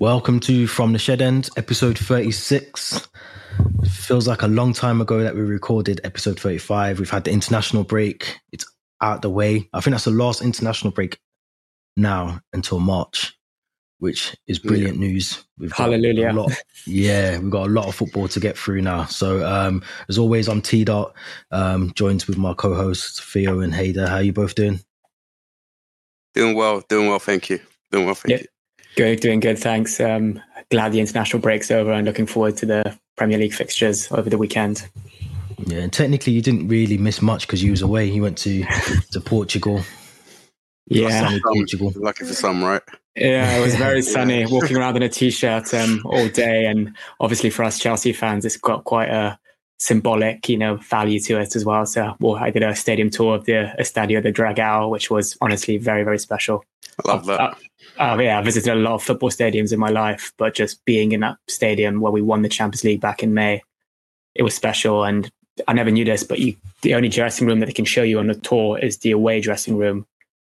Welcome to From the Shed End, episode 36. Feels like a long time ago that we recorded episode 35. We've had the international break. It's out the way. I think that's the last international break now until March, which is brilliant yeah. news. We've Hallelujah. Lot, yeah, we've got a lot of football to get through now. So, um, as always, I'm T Dot, um, joined with my co hosts, Theo and Haydar. How are you both doing? Doing well, doing well, thank you. Doing well, thank yeah. you. Good, doing good, thanks. Um, glad the international break's over and looking forward to the Premier League fixtures over the weekend. Yeah, and technically you didn't really miss much because you was away. You went to to Portugal. Yeah, sunny Portugal. Lucky for some, right? Yeah, it was very sunny. Walking around in a t-shirt um, all day, and obviously for us Chelsea fans, it's got quite a symbolic, you know, value to it as well. So, well, I did a stadium tour of the Estadio de Dragao, which was honestly very, very special. I love that. Uh, uh, yeah, I visited a lot of football stadiums in my life, but just being in that stadium where we won the Champions League back in May, it was special. And I never knew this, but you, the only dressing room that they can show you on the tour is the away dressing room,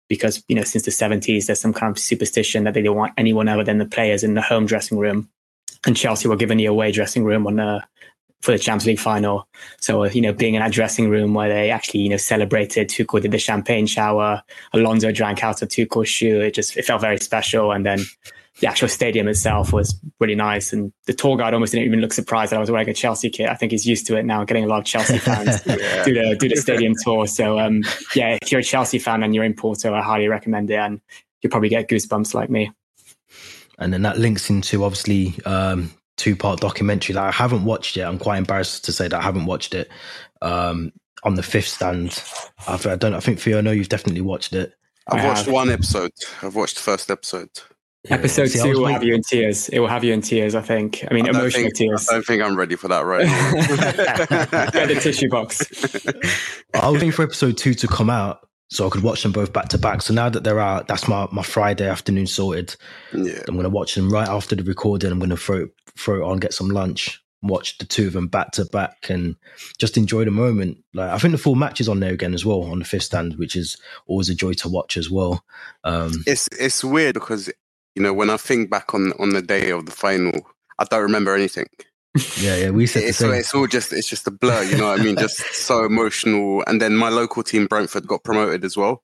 because you know since the 70s there's some kind of superstition that they don't want anyone other than the players in the home dressing room. And Chelsea were given the away dressing room on the for the Champions League final. So, you know, being in that dressing room where they actually, you know, celebrated, Tuchel did the champagne shower, Alonso drank out of Tuchel's shoe. It just, it felt very special. And then the actual stadium itself was really nice. And the tour guide almost didn't even look surprised that I was wearing a Chelsea kit. I think he's used to it now, getting a lot of Chelsea fans yeah. do the do the stadium tour. So um, yeah, if you're a Chelsea fan and you're in Porto, I highly recommend it, and you'll probably get goosebumps like me. And then that links into obviously um, two part documentary that I haven't watched yet. I'm quite embarrassed to say that I haven't watched it. Um, on the fifth stand, I've, I don't. I think Theo, I know you've definitely watched it. I've watched one episode. I've watched the first episode. Yeah. Episode See, two will have you in tears. It will have you in tears. I think. I mean, I emotional think, tears. I don't think I'm ready for that right now. Get the tissue box. I was waiting for episode two to come out so I could watch them both back to back. So now that they're out, that's my, my Friday afternoon sorted. Yeah. I'm going to watch them right after the recording. I'm going to throw throw it on, get some lunch, watch the two of them back to back, and just enjoy the moment. Like I think the full match is on there again as well on the fifth stand, which is always a joy to watch as well. Um, it's it's weird because you know when I think back on on the day of the final, I don't remember anything. Yeah, yeah, we said it's, it's all just it's just a blur, you know what I mean? Just so emotional. And then my local team Brentford got promoted as well.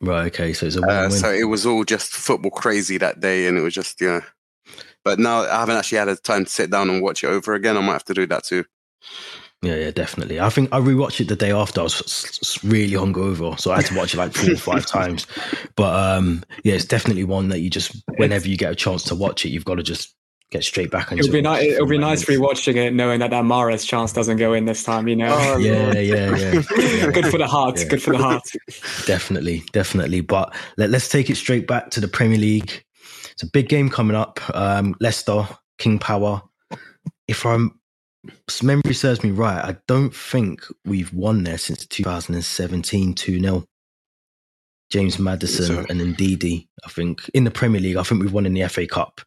Right. Okay. So it's a uh, so it was all just football crazy that day, and it was just yeah. But now I haven't actually had a time to sit down and watch it over again. I might have to do that too. Yeah, yeah, definitely. I think I rewatched it the day after. I was really hungover, so I had to watch it like four or five times. But um, yeah, it's definitely one that you just whenever you get a chance to watch it, you've got to just get straight back into it'll be nice it'll be nice rewatching it knowing that that Mahrez chance doesn't go in this time you know? Oh, yeah, yeah, yeah. Yeah. Good for the heart yeah. good for the heart. Definitely definitely. But let, us take it straight back to the Premier League. It's a big game coming up um, Leicester King Power. If I'm memory serves me right I don't think we've won there since 2017 2-0 James Maddison and Ndidi. I think in the Premier League, I think we've won in the FA Cup.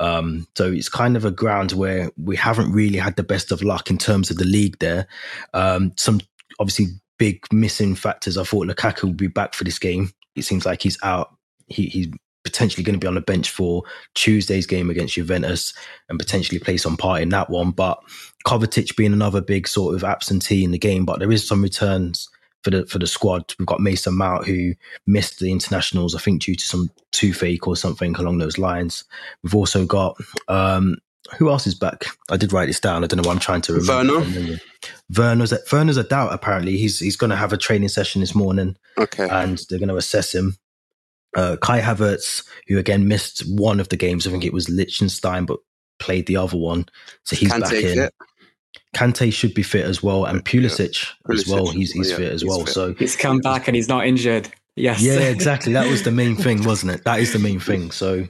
Um, so it's kind of a ground where we haven't really had the best of luck in terms of the league there. Um, some obviously big missing factors. I thought Lukaku would be back for this game. It seems like he's out. He, he's potentially going to be on the bench for Tuesday's game against Juventus and potentially play some part in that one. But Kovacic being another big sort of absentee in the game, but there is some returns for the for the squad. We've got Mason Mount who missed the internationals, I think, due to some toothache or something along those lines. We've also got um, who else is back? I did write this down. I don't know what I'm trying to remember. Werner. Werner's a, Werner's a doubt. Apparently, he's he's going to have a training session this morning. Okay, and they're going to assess him. Uh, Kai Havertz, who again missed one of the games, I think it was Liechtenstein, but played the other one, so he's Can't back in. It. Kante should be fit as well, and Pulisic, yeah. Pulisic as well. He's he's yeah, fit as he's well. Fit. So he's come back and he's not injured. Yes. Yeah, exactly. That was the main thing, wasn't it? That is the main thing. So,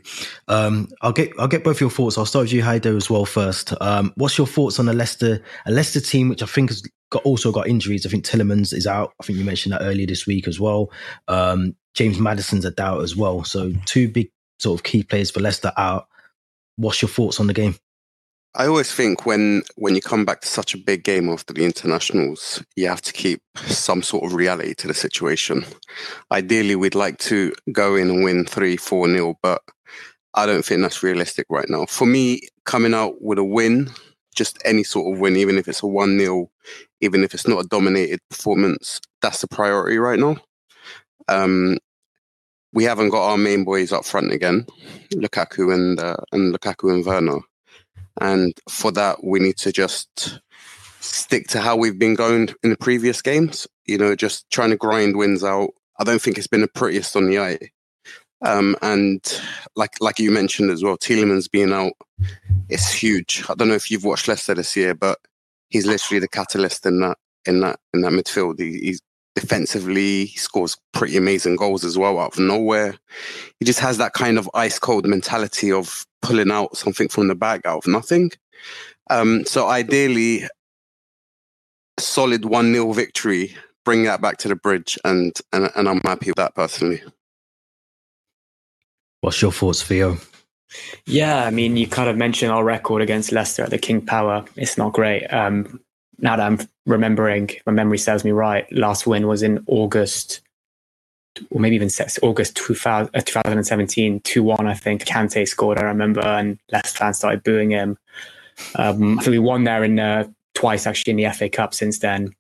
um, I'll get I'll get both your thoughts. I'll start with you, Haydar, as well first. Um, what's your thoughts on a Leicester a Leicester team which I think has got also got injuries? I think Tielemans is out. I think you mentioned that earlier this week as well. Um, James Maddison's a doubt as well. So two big sort of key players for Leicester out. What's your thoughts on the game? I always think when when you come back to such a big game after the internationals, you have to keep some sort of reality to the situation. Ideally, we'd like to go in and win three, four nil, but I don't think that's realistic right now. For me, coming out with a win, just any sort of win, even if it's a 1 0, even if it's not a dominated performance, that's the priority right now. Um, we haven't got our main boys up front again, Lukaku and uh, and Lukaku and Werner, and for that we need to just stick to how we've been going in the previous games. You know, just trying to grind wins out. I don't think it's been the prettiest on the eye. Um, and like like you mentioned as well, Tielemans being out is huge. I don't know if you've watched Leicester this year, but he's literally the catalyst in that in that in that midfield. He, he's defensively, he scores pretty amazing goals as well out of nowhere. He just has that kind of ice cold mentality of pulling out something from the bag out of nothing. Um, so ideally, solid one 0 victory, bring that back to the bridge, and and and I'm happy with that personally. What's your thoughts, Theo? Yeah, I mean, you kind of mentioned our record against Leicester at the King Power. It's not great. Um, now that I'm remembering, my memory serves me right, last win was in August, or maybe even August 2000, uh, 2017, 2 1, I think. Kante scored, I remember, and Leicester fans started booing him. Um, I think we won there in uh, twice actually in the FA Cup since then.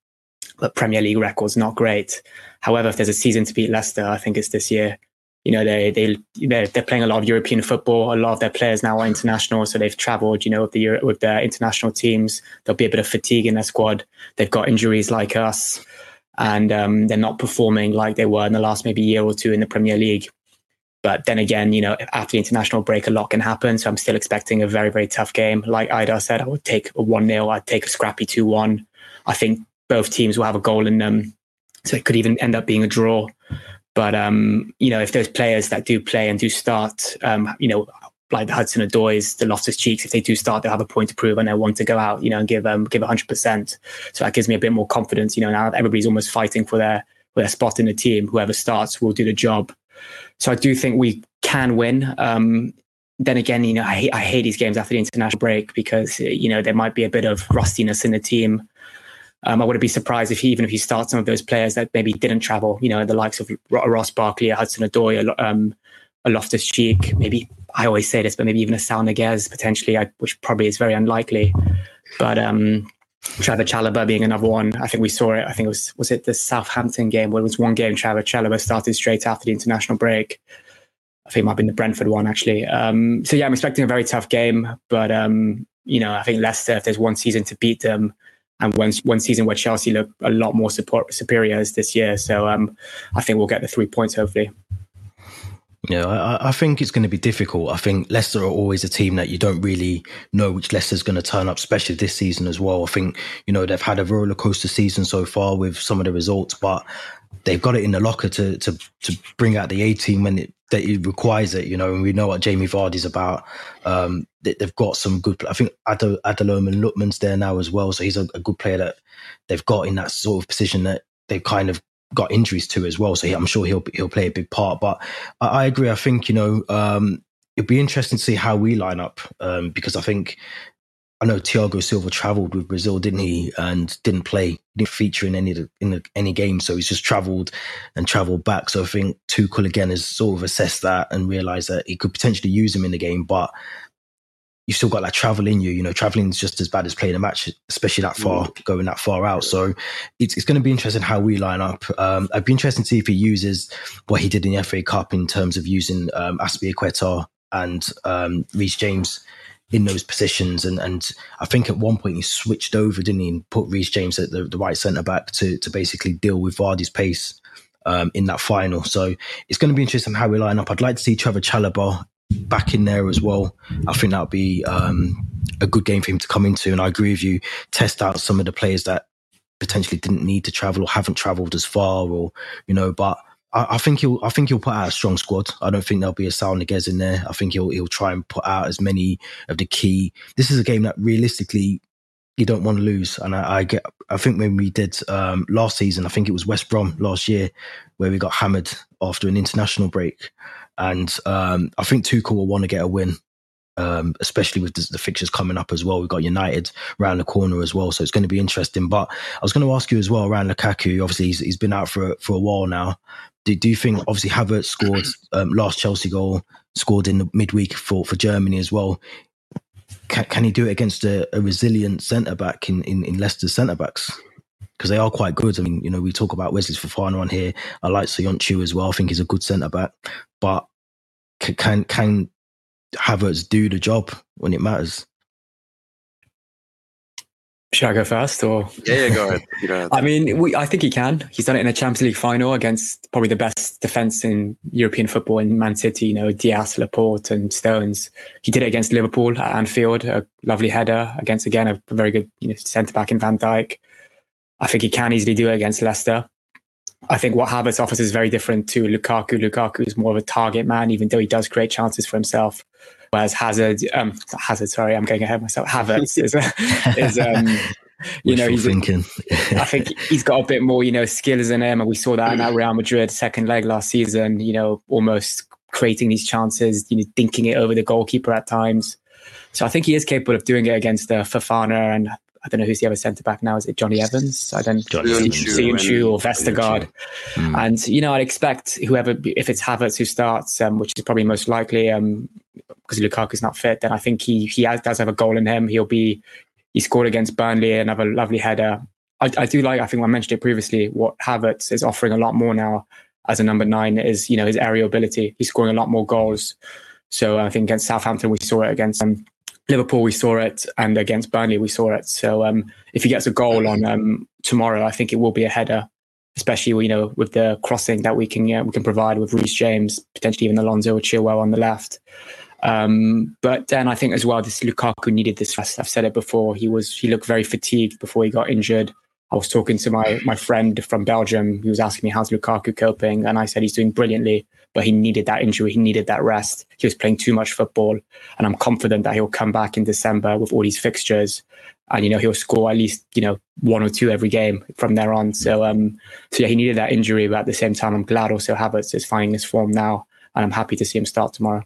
But Premier League record's not great. However, if there's a season to beat Leicester, I think it's this year you know they they they're, they're playing a lot of European football. A lot of their players now are international, so they've travelled. You know, with the with their international teams, there'll be a bit of fatigue in their squad. They've got injuries like us, and um, they're not performing like they were in the last maybe year or two in the Premier League. But then again, you know, after the international break, a lot can happen. So I'm still expecting a very, very tough game. Like Haydar said, I would take a 1 0. I'd take a scrappy 2 1. I think both teams will have a goal in them. So it could even end up being a draw. But um, you know, if there's players that do play and do start, um, you know, like the Hudson Odois, the Loftus Cheeks, if they do start, they'll have a point to prove and they'll want to go out, you know, and give um give hundred percent. So that gives me a bit more confidence. You know, now everybody's almost fighting for their for their spot in the team. Whoever starts will do the job. So I do think we can win. Um, then again, you know, I hate, I hate these games after the international break because you know there might be a bit of rustiness in the team. Um, I wouldn't be surprised if he, even if he starts some of those players that maybe didn't travel, you know, the likes of Ross Barkley, Hudson Odoi, um, a Loftus Cheek, maybe I always say this, but maybe even a Saul Niguez potentially, which probably is very unlikely. But um, Trevor Chalobah being another one. I think we saw it. I think it was was it the Southampton game where it was one game. Trevor Chalobah started straight after the international break. I think it might have been the Brentford one actually. Um, so yeah, I'm expecting a very tough game, but um, you know, I think Leicester, if there's one season to beat them, and one one season where Chelsea look a lot more support, superior this year. So um, I think we'll get the three points hopefully. Yeah, I, I, think it's going to be difficult. I think Leicester are always a team that you don't really know which Leicester's going to turn up, especially this season as well. I think, you know, they've had a roller coaster season so far with some of the results, but they've got it in the locker to to to bring out the A team when it that it requires it, you know, and we know what Jamie Vardy's about. Um, they, have got some good. I think Adel, Ademola Lookman's there now as well, so he's a, a, good player that they've got in that sort of position that they've kind of got injuries to as well. So I'm sure he'll he'll play a big part. But I, I agree. I think you know um, it'd be interesting to see how we line up um, because I think I know Thiago Silva travelled with Brazil, didn't he? And didn't play, didn't feature in any in the, any game. So he's just travelled and travelled back. So I think Tuchel again has sort of assessed that and realised that he could potentially use him in the game, but you've still got that travel in you. You know, traveling is just as bad as playing a match, especially that far, mm. going that far out. So it's, it's going to be interesting how we line up. Um, I'd be interested to see if he uses what he did in the FA Cup in terms of using um, Azpilicueta and um, Reece James in those positions. And and I think at one point he switched over, didn't he, and put Reece James at the, the right centre back to to basically deal with Vardy's pace um, in that final. So it's going to be interesting how we line up. I'd like to see Trevor Chalobah back in there as well. I think that would be um, a good game for him to come into. And I agree with you, test out some of the players that potentially didn't need to travel or haven't travelled as far, or you know, but I, I, think he'll. I think he'll put out a strong squad. I don't think there'll be a Saul Niguez in there. I think he'll he'll try and put out as many of the key. This is a game that realistically you don't want to lose. And I, I get. I think when we did um, last season, I think it was West Brom last year where we got hammered after an international break, and um, I think Tuchel will want to get a win um, especially with the, the, fixtures coming up as well. We've got United around the corner as well, so it's going to be interesting. But I was going to ask you as well around Lukaku. Obviously, he's, he's been out for for a while now. Do, do you think obviously Havertz scored um, last Chelsea goal, scored in the midweek for for Germany as well? Can, can he do it against a, a resilient centre back in, in, in Leicester's centre backs? Because they are quite good. I mean, you know, we talk about Wesley Fofana on here. I like Soyuncu as well. I think he's a good centre back. But can can Havertz do the job when it matters? Should I go first or? Yeah, yeah go, ahead. go. I mean, we, I think he can. He's done it in a Champions League final against probably the best defense in European football in Man City. You know, Dias, Laporte, and Stones. He did it against Liverpool at Anfield, a lovely header against again a very good you know, centre back in Van Dijk. I think he can easily do it against Leicester. I think what Havertz offers is very different to Lukaku. Lukaku is more of a target man, even though he does create chances for himself. Whereas Hazard, um, Hazard, sorry, I'm getting ahead of myself. Havertz is, is um, you know, he's thinking. I think he's got a bit more, you know, skills in him, and we saw that in that Real Madrid second leg last season. You know, almost creating these chances, you know, dinking it over the goalkeeper at times. So I think he is capable of doing it against the Fofana and I don't know who's the other centre back now. Is it Jonny Evans? I don't Soyuncu or Vestergaard. Mm. And you know, I'd expect whoever, if it's Havertz who starts, um, which is probably most likely, um, because Lukaku's not fit, then I think he he has, does have a goal in him. He'll be he scored against Burnley, another lovely header. I, I do like. I think I mentioned it previously. What Havertz is offering a lot more now as a number nine is you know his aerial ability. He's scoring a lot more goals. So I think against Southampton we saw it against um, Liverpool, we saw it, and against Burnley, we saw it. So um, if he gets a goal on um, tomorrow, I think it will be a header, especially you know with the crossing that we can we can provide with Reece James, potentially even Alonso or Chilwell on the left. Um, but then I think as well, this Lukaku needed this rest. I've said it before. He was he looked very fatigued before he got injured. I was talking to my my friend from Belgium. He was asking me how's Lukaku coping, and I said he's doing brilliantly but he needed that injury. He needed that rest. He was playing too much football. And I'm confident that he'll come back in December with all these fixtures. And, you know, he'll score at least, you know, one or two every game from there on. So, um, so yeah, he needed that injury. But at the same time, I'm glad also Havertz is finding his form now. And I'm happy to see him start tomorrow.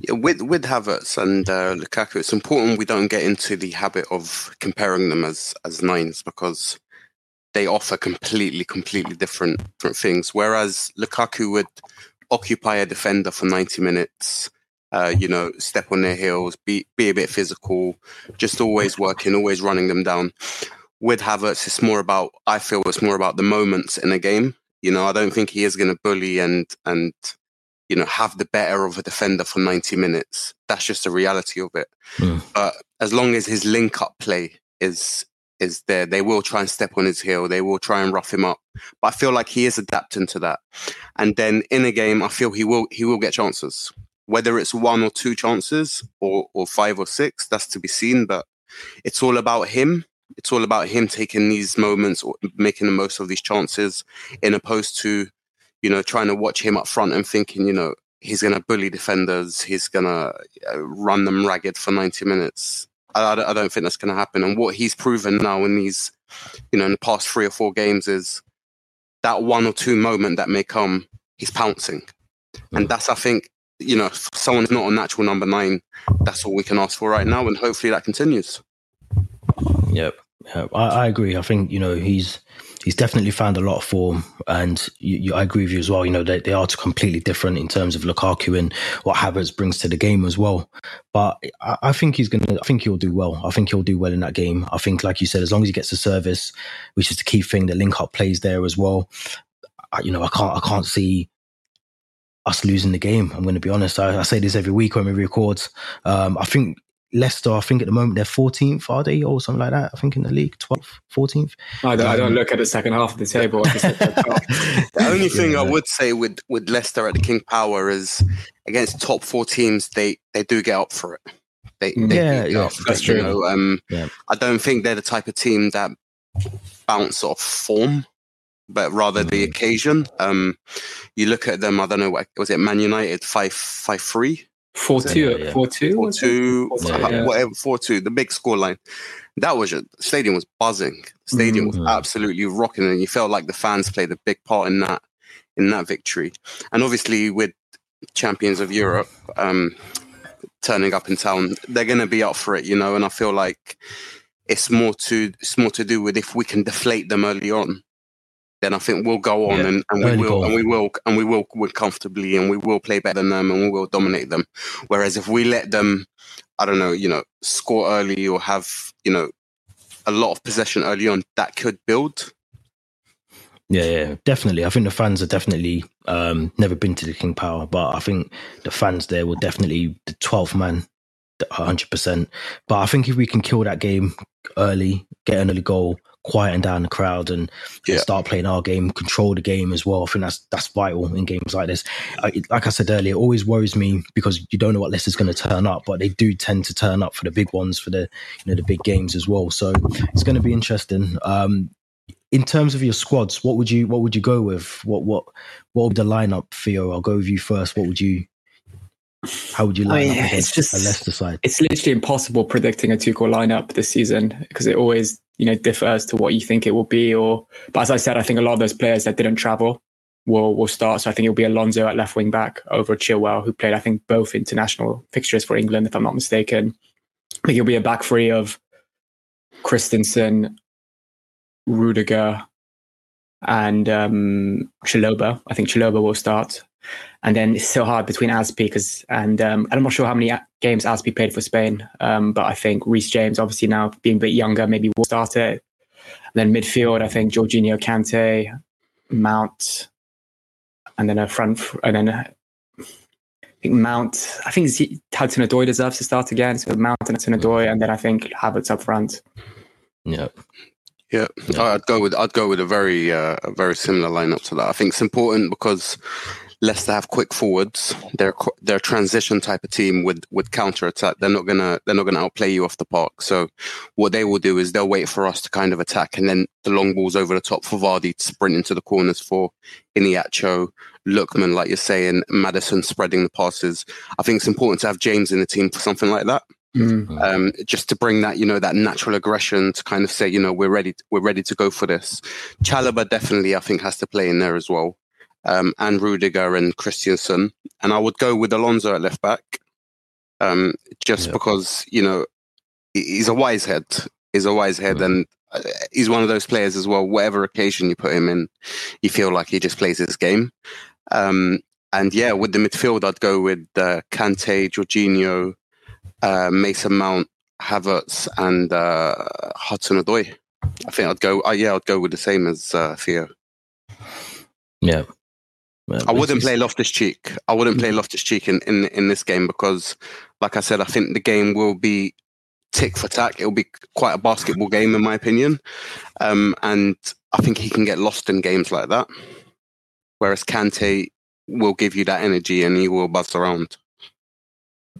Yeah, with with Havertz and uh, Lukaku, it's important we don't get into the habit of comparing them as as nines because they offer completely, completely different, different things. Whereas Lukaku would occupy a defender for 90 minutes, uh, you know, step on their heels, be, be a bit physical, just always working, always running them down. With Havertz, it's more about, I feel it's more about the moments in a game. You know, I don't think he is going to bully and, and, you know, have the better of a defender for 90 minutes. That's just the reality of it. Mm. But as long as his link up play is is there. They will try and step on his heel. They will try and rough him up. But I feel like he is adapting to that. And then in a game, I feel he will he will get chances. Whether it's one or two chances or or five or six, that's to be seen. But it's all about him. It's all about him taking these moments or making the most of these chances, in opposed to, you know, trying to watch him up front and thinking, you know, he's going to bully defenders. He's going to uh, run them ragged for 90 minutes. I, I don't think that's going to happen. And what he's proven now in these, you know, in the past three or four games is that one or two moment that may come, he's pouncing. And mm. that's, I think, you know, someone's not a natural number nine. That's all we can ask for right now, and hopefully that continues. Yep, yep. I, I agree. I think you know he's he's definitely found a lot of form, and you, you, I agree with you as well. You know, they, they are completely different in terms of Lukaku and what Havertz brings to the game as well. But I, I think he's gonna. I think he'll do well. I think he'll do well in that game. I think, like you said, as long as he gets the service, which is the key thing, the link up plays there as well. I, you know, I can't. I can't see us losing the game. I'm going to be honest. I, I, say this every week when we record. Um, I think Leicester, I think at the moment they're 14th, are they, or something like that? I think in the league, 12th, 14th. I don't, um, I don't look at the second half of the table. the only thing yeah. I would say with, with Leicester at the King Power is against top four teams, they, they do get up for it. They, they yeah, yeah, that's true. You know? um, yeah. I don't think they're the type of team that bounce off form, but rather mm. the occasion. Um, you look at them. I don't know what was it. Man United five five three Four two, yeah. four two, four two, yeah. whatever, four two. The big score line. That was the stadium was buzzing. The stadium mm-hmm. was absolutely rocking, and you felt like the fans played a big part in that in that victory. And obviously, with champions of Europe, um, turning up in town, they're going to be up for it, you know. And I feel like it's more to it's more to do with if we can deflate them early on, then I think we'll go on Yeah, and, and we early will goal. and we will and we will win comfortably and we will play better than them and we will dominate them. Whereas if we let them, I don't know, you know, score early or have you know a lot of possession early on, that could build. Yeah, yeah, definitely. I think the fans are definitely um, never been to the King Power, but I think the fans there will definitely the 12th man, 100%. But I think if we can kill that game early, get an early goal, quieten down the crowd, and, and start playing our game, control the game as well. I think that's that's vital in games like this. I, like I said earlier, it always worries me because you don't know what Leicester's going to turn up, but they do tend to turn up for the big ones, for the you know the big games as well. So it's going to be interesting. Um, in terms of your squads, what would you what would you go with? What what what would the lineup, Theo? I'll go with you first. What would you? How would you I line mean, up it's just- a Leicester side? It's literally impossible predicting a Tuchel lineup this season because it always, you know, differs to what you think it will be. Or, but as I said, I think a lot of those players that didn't travel will will start. So I think it'll be Alonso at left wing back over Chilwell, who played, I think, both international fixtures for England, if I'm not mistaken. I think it'll be a back three of Christensen, Rudiger, and um, Chalobah. I think Chalobah will start. And then it's so hard between Aspi because, and um, I'm not sure how many a- games be played for Spain, um, but I think Reece James, obviously now being a bit younger, maybe will start it. And then midfield, I think Jorginho, Kante, Mount, and then a front, and then uh, I think Mount. I think Z- Hudson Odoi deserves to start again. So Mount and Hudson Odoi, and then I think Havertz up front. Yeah, Yeah, Yeah. I'd go with I'd go with a very uh, a very similar lineup to that. I think it's important because Leicester have quick forwards. They're they're a transition type of team with with counter attack. They're not gonna they're not gonna outplay you off the park. So what they will do is they'll wait for us to kind of attack, and then the long balls over the top for Vardy to sprint into the corners for Iheanacho, Lookman, like you're saying, Maddison spreading the passes. I think it's important to have James in the team for something like that Mm. um, just to bring that you know that natural aggression to kind of say you know we're ready we're ready to go for this. Chalobah definitely I think has to play in there as well, um, and Rudiger and Christensen, and I would go with Alonso at left back, um, just Yeah. because you know he's a wise head, he's a wise head, and uh, he's one of those players as well. Whatever occasion you put him in, you feel like he just plays his game. Um, and yeah, with the midfield, I'd go with uh, Kante, Jorginho, uh, Mason Mount, Havertz, and uh, Hudson Odoi. I think I'd go. Uh, yeah, I'd go with the same as uh, Theo. yeah. Well, I wouldn't play Loftus Cheek. I wouldn't play Loftus Cheek in, in in this game because, like I said, I think the game will be tick for tack. It'll be quite a basketball game, in my opinion. Um, and I think he can get lost in games like that. Whereas Kante will give you that energy and he will buzz around.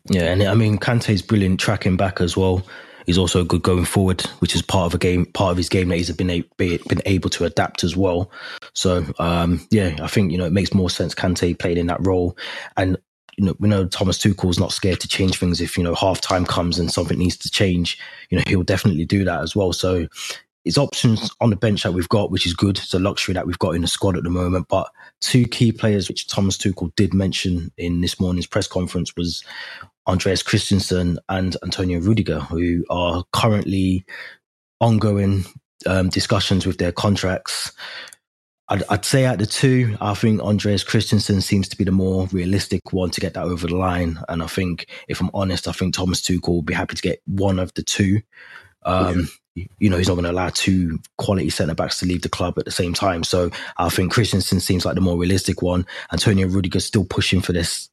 Yeah, and I mean Kante's brilliant tracking back as well. He's also good going forward, which is part of a game, part of his game that he's been a, been able to adapt as well. So um, yeah, I think you know it makes more sense. Kante played in that role, and you know we know Thomas Tuchel's not scared to change things if you know half time comes and something needs to change. You know he'll definitely do that as well. So it's options on the bench that we've got, which is good. It's a luxury that we've got in the squad at the moment. But two key players, which Thomas Tuchel did mention in this morning's press conference, was Andreas Christensen and Antonio Rudiger, who are currently ongoing um, discussions with their contracts. I'd, I'd say out of the two, I think Andreas Christensen seems to be the more realistic one to get that over the line. And I think, if I'm honest, I think Thomas Tuchel will be happy to get one of the two. Um, You know, he's not going to allow two quality centre backs to leave the club at the same time. So I think Christensen seems like the more realistic one. Antonio Rudiger's still pushing for this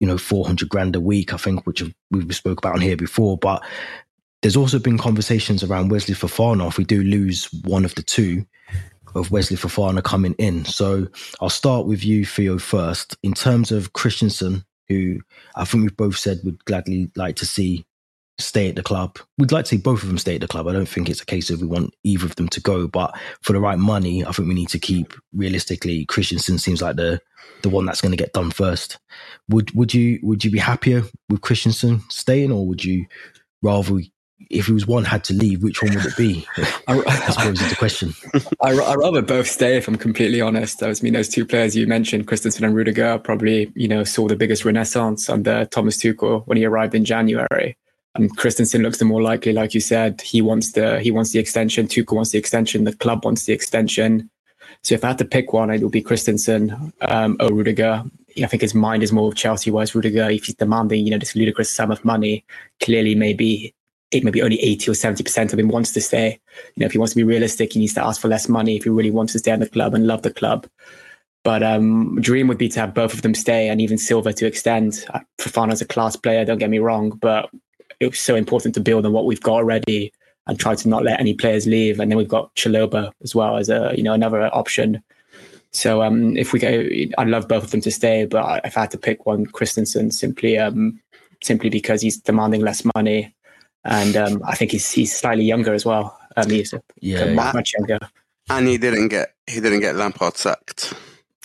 you know, 400 grand a week, I think, which we spoke about on here before. But there's also been conversations around Wesley Fofana. If we do lose one of the two, of Wesley Fofana coming in. So I'll start with you, Theo, first. In terms of Christensen, who I think we've both said would gladly like to see stay at the club. We'd like to see both of them stay at the club. I don't think it's a case of we want either of them to go, but for the right money, I think we need to keep realistically. Christensen seems like the the one that's going to get done first. Would would you would you be happier with Christensen staying, or would you rather if it was one had to leave, which one would it be? I suppose is the question. I I rather both stay, if I'm completely honest. I was mean, those two players you mentioned, Christensen and Rudiger, probably you know saw the biggest renaissance under Thomas Tuchel when he arrived in January. And Christensen looks the more likely, like you said. He wants the he wants the extension. Tuchel wants the extension. The club wants the extension. So if I had to pick one, it would be Christensen um, or Rudiger. I think his mind is more of Chelsea, whereas Rudiger, if he's demanding, you know, this ludicrous sum of money, clearly maybe it maybe only 80 or 70% of him wants to stay. You know, if he wants to be realistic, he needs to ask for less money if he really wants to stay in the club and love the club. But um, dream would be to have both of them stay and even Silva to extend. Fofana's a class player, don't get me wrong, but it was so important to build on what we've got already and try to not let any players leave. And then we've got Chalobah as well as a you know another option. So um, if we go, I'd love both of them to stay, but if I had to pick one, Christensen simply um, simply because he's demanding less money and um, I think he's he's slightly younger as well. Um, he's yeah, much, much younger. And he didn't get he didn't get Lampard sacked.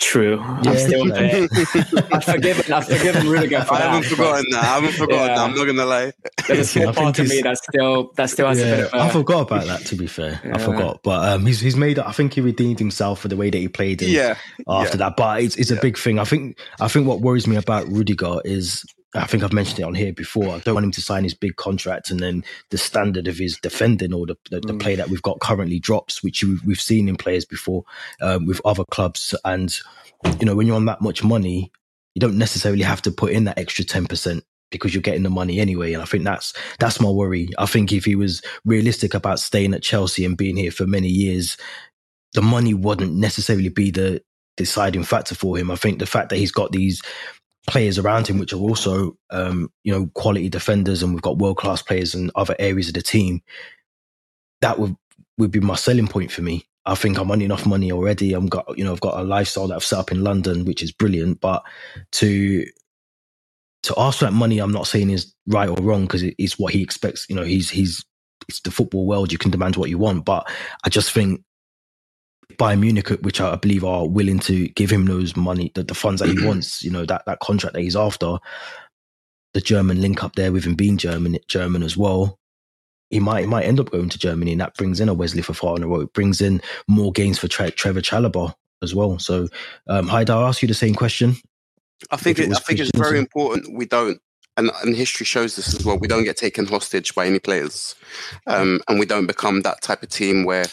True. Yeah. I'm still there. I've forgiven. I've forgiven Rudiger for I haven't forgotten that. I haven't forgotten yeah. that. I'm not gonna lie. There's a small part of me that still that still has yeah, a bit of. A, I forgot about that. To be fair, yeah. I forgot. But um, he's he's made. I think he redeemed himself for the way that he played. yeah. After that, but it's it's a big thing. I think I think what worries me about Rudiger is I think I've mentioned it on here before. I don't want him to sign his big contract and then the standard of his defending or the, the, the mm. play that we've got currently drops, which we've seen in players before um, with other clubs. And, you know, when you're on that much money, you don't necessarily have to put in that extra 10% because you're getting the money anyway. And I think that's that's my worry. I think if he was realistic about staying at Chelsea and being here for many years, the money wouldn't necessarily be the deciding factor for him. I think the fact that he's got these players around him, which are also, um, you know, quality defenders, and we've got world class players in other areas of the team. That would would be my selling point for me. I think I'm on enough money already. I'm got, you know, I've got a lifestyle that I've set up in London, which is brilliant. But to to ask for that money, I'm not saying is right or wrong because it, it's what he expects. You know, he's he's it's the football world. You can demand what you want, but I just think Bayern Munich, which I believe are willing to give him those money, the, the funds that he wants, you know, that, that contract that he's after, the German link up there with him being German, German as well. He might he might end up going to Germany, and that brings in a Wesley Fofana, or it brings in more gains for Tre- Trevor Chalobah as well. So, um, Hyde, I'll ask you the same question. I think it, it I think it's very important we don't and, and history shows this as well. We don't get taken hostage by any players, um, and we don't become that type of team where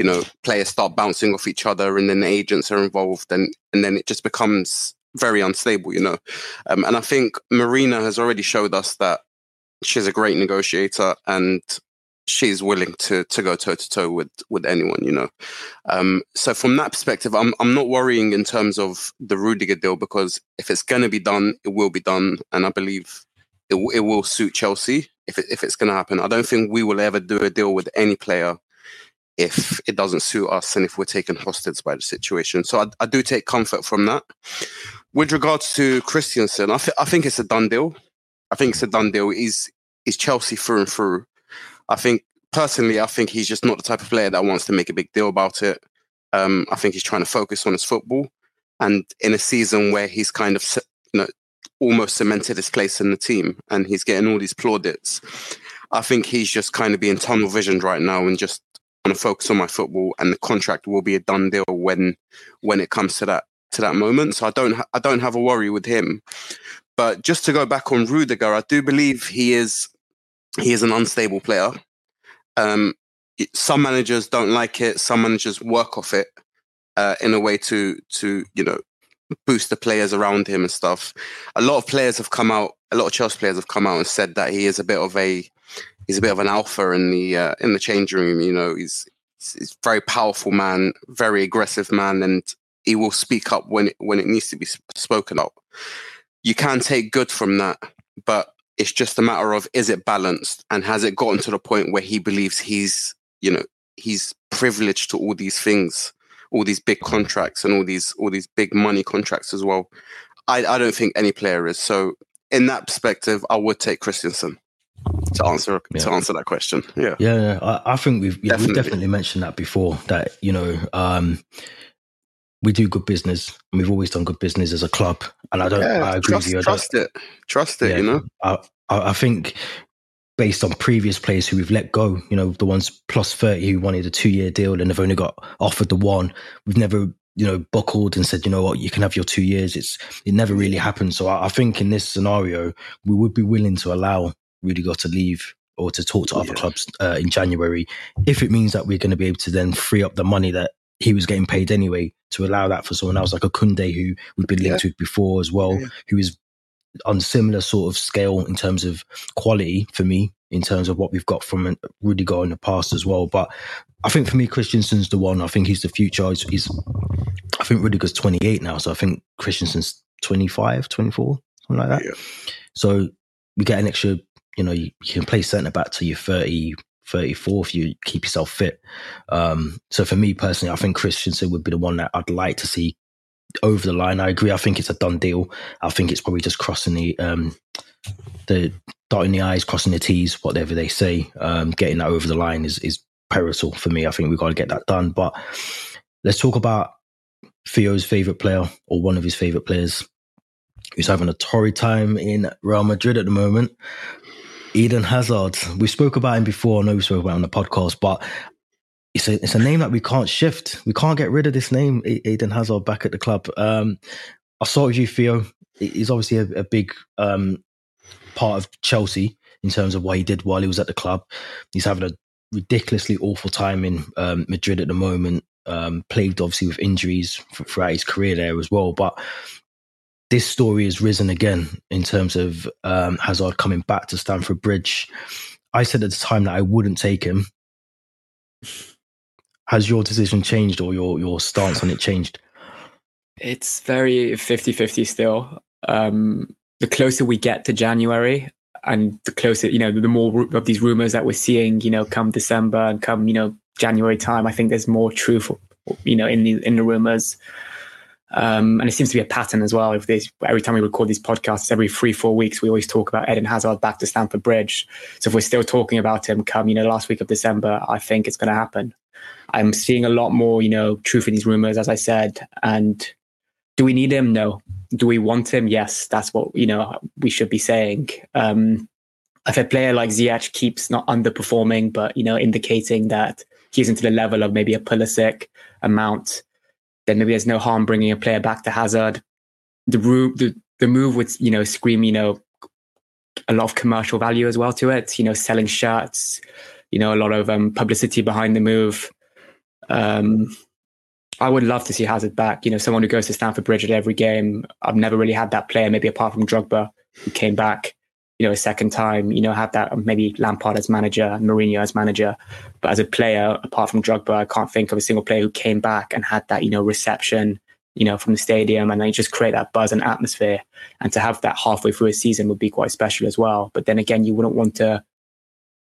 you know, players start bouncing off each other and then the agents are involved and, and then it just becomes very unstable, you know. Um, and I think Marina has already showed us that she's a great negotiator and she's willing to to go toe to toe with with anyone, you know. Um, so from that perspective, I'm I'm not worrying in terms of the Rudiger deal because if it's going to be done, it will be done, and I believe it it will suit Chelsea if it, if it's going to happen. I don't think we will ever do a deal with any player if it doesn't suit us and if we're taken hostage by the situation. So I, I do take comfort from that. With regards to Christensen, I, th- I think it's a done deal. I think it's a done deal. He's, he's Chelsea through and through. I think personally, I think he's just not the type of player that wants to make a big deal about it. Um, I think he's trying to focus on his football. And in a season where he's kind of, you know, almost cemented his place in the team and he's getting all these plaudits, I think he's just kind of being tunnel visioned right now and just going to focus on my football, and the contract will be a done deal when when it comes to that to that moment. So I don't ha- I don't have a worry with him. But just to go back on Rudiger, I do believe he is he is an unstable player. Um, some managers don't like it. Some managers work off it uh, in a way to to you know boost the players around him and stuff. A lot of players have come out. A lot of Chelsea players have come out and said that he is a bit of a he's a bit of an alpha in the uh, in the change room. You know, he's he's a very powerful man, very aggressive man, and he will speak up when it, when it needs to be spoken up. You can take good from that, but it's just a matter of is it balanced and has it gotten to the point where he believes he's you know he's privileged to all these things, all these big contracts and all these all these big money contracts as well. I, I don't think any player is. So in that perspective, I would take Christensen to answer yeah. to answer that question. Yeah, yeah, I, I think we've yeah, definitely. we've definitely mentioned that before. That you know, um, we do good business, and we've always done good business as a club. And I don't, yeah, I agree trust, with you. Trust it, trust it. Yeah, you know, I, I think based on previous players who we've let go, you know, the ones plus 30 who wanted a two year deal and have only got offered the one. We've never, you know, buckled and said, you know what, you can have your two years. It's, it never really happened. So I, I think in this scenario, we would be willing to allow Rudiger to leave or to talk to other Yeah. clubs uh, in January if it means that we're going to be able to then free up the money that he was getting paid anyway to allow that for someone else like a Kounde who we've been linked with before as well, Yeah. who is on similar sort of scale in terms of quality for me, in terms of what we've got from Rudiger in the past as well. But I think for me, Christensen's the one. I think he's the future. He's, he's I think Rudiger's 28 now, so I think Christensen's 25, 24, something like that. Yeah. So we get an extra, you know, you, you can play centre back to your 30, 34 if you keep yourself fit. Um, so for me personally, I think Christensen would be the one that I'd like to see over the line. I agree. I think it's a done deal. I think it's probably just crossing the um, the dotting the i's, crossing the t's, whatever they say. Um, getting that over the line is is pivotal for me. I think we've got to get that done. But let's talk about Theo's favorite player or one of his favorite players who's having a torrid time in Real Madrid at the moment. Eden Hazard. We spoke about him before. I know we spoke about him on the podcast, but it's a it's a name that we can't shift. We can't get rid of this name, Eden Hazard, back at the club. Um, I'll start with you, Theo. He's obviously a, a big um, part of Chelsea in terms of what he did while he was at the club. He's having a ridiculously awful time in um, Madrid at the moment, um, plagued obviously with injuries throughout his career there as well. But this story has risen again in terms of um, Hazard coming back to Stamford Bridge. I said at the time that I wouldn't take him. Has your decision changed or your, your stance on it changed? It's very 50 50 still. Um, the closer we get to January and the closer, you know, the more of these rumors that we're seeing, you know, come December and come, you know, January time, I think there's more truth, you know, in the, in the rumors. Um, and it seems to be a pattern as well. If there's every time we record these podcasts, every three, four weeks, we always talk about Eden Hazard back to Stamford Bridge. So if we're still talking about him come, you know, last week of December, I think it's going to happen. I'm seeing a lot more, you know, truth in these rumors, as I said. And do we need him? No. Do we want him? Yes. That's what, you know, we should be saying. Um, if a player like Ziyech keeps not underperforming, but, you know, indicating that he's into the level of maybe a Pulisic, a Mount, then maybe there's no harm bringing a player back to Hazard. The, ru- the, the move would, you know, scream, you know, a lot of commercial value as well to it, you know, selling shirts, you know, a lot of um, publicity behind the move. Um, I would love to see Hazard back. You know, someone who goes to Stamford Bridge at every game. I've never really had that player, maybe apart from Drogba, who came back, you know, a second time. You know, have that maybe Lampard as manager, Mourinho as manager. But as a player, apart from Drogba, I can't think of a single player who came back and had that, you know, reception, you know, from the stadium, and they just create that buzz and atmosphere. And to have that halfway through a season would be quite special as well. But then again, you wouldn't want to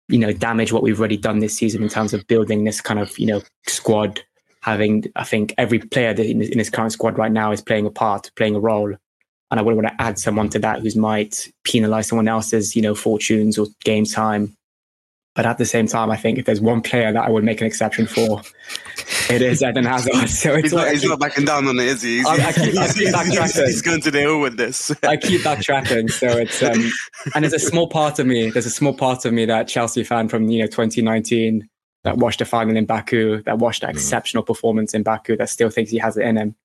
you know damage what we've already done this season in terms of building this kind of you know squad having i think every player in his current squad right now is playing a part playing a role and i wouldn't want to add someone to that who's might penalize someone else's you know fortunes or game time but at the same time i think if there's one player that i would make an exception for it is eden hazard so it's He's not, like, he's not backing down on it, is he? He's, I- I keep- I he's- keep he's- backtracking. he's going to the hill with this. I keep backtracking. So it's um, and there's a small part of me. There's a small part of me that Chelsea fan from you know 2019 that watched the final in Baku, that watched that exceptional performance in Baku, that still thinks he has it in him.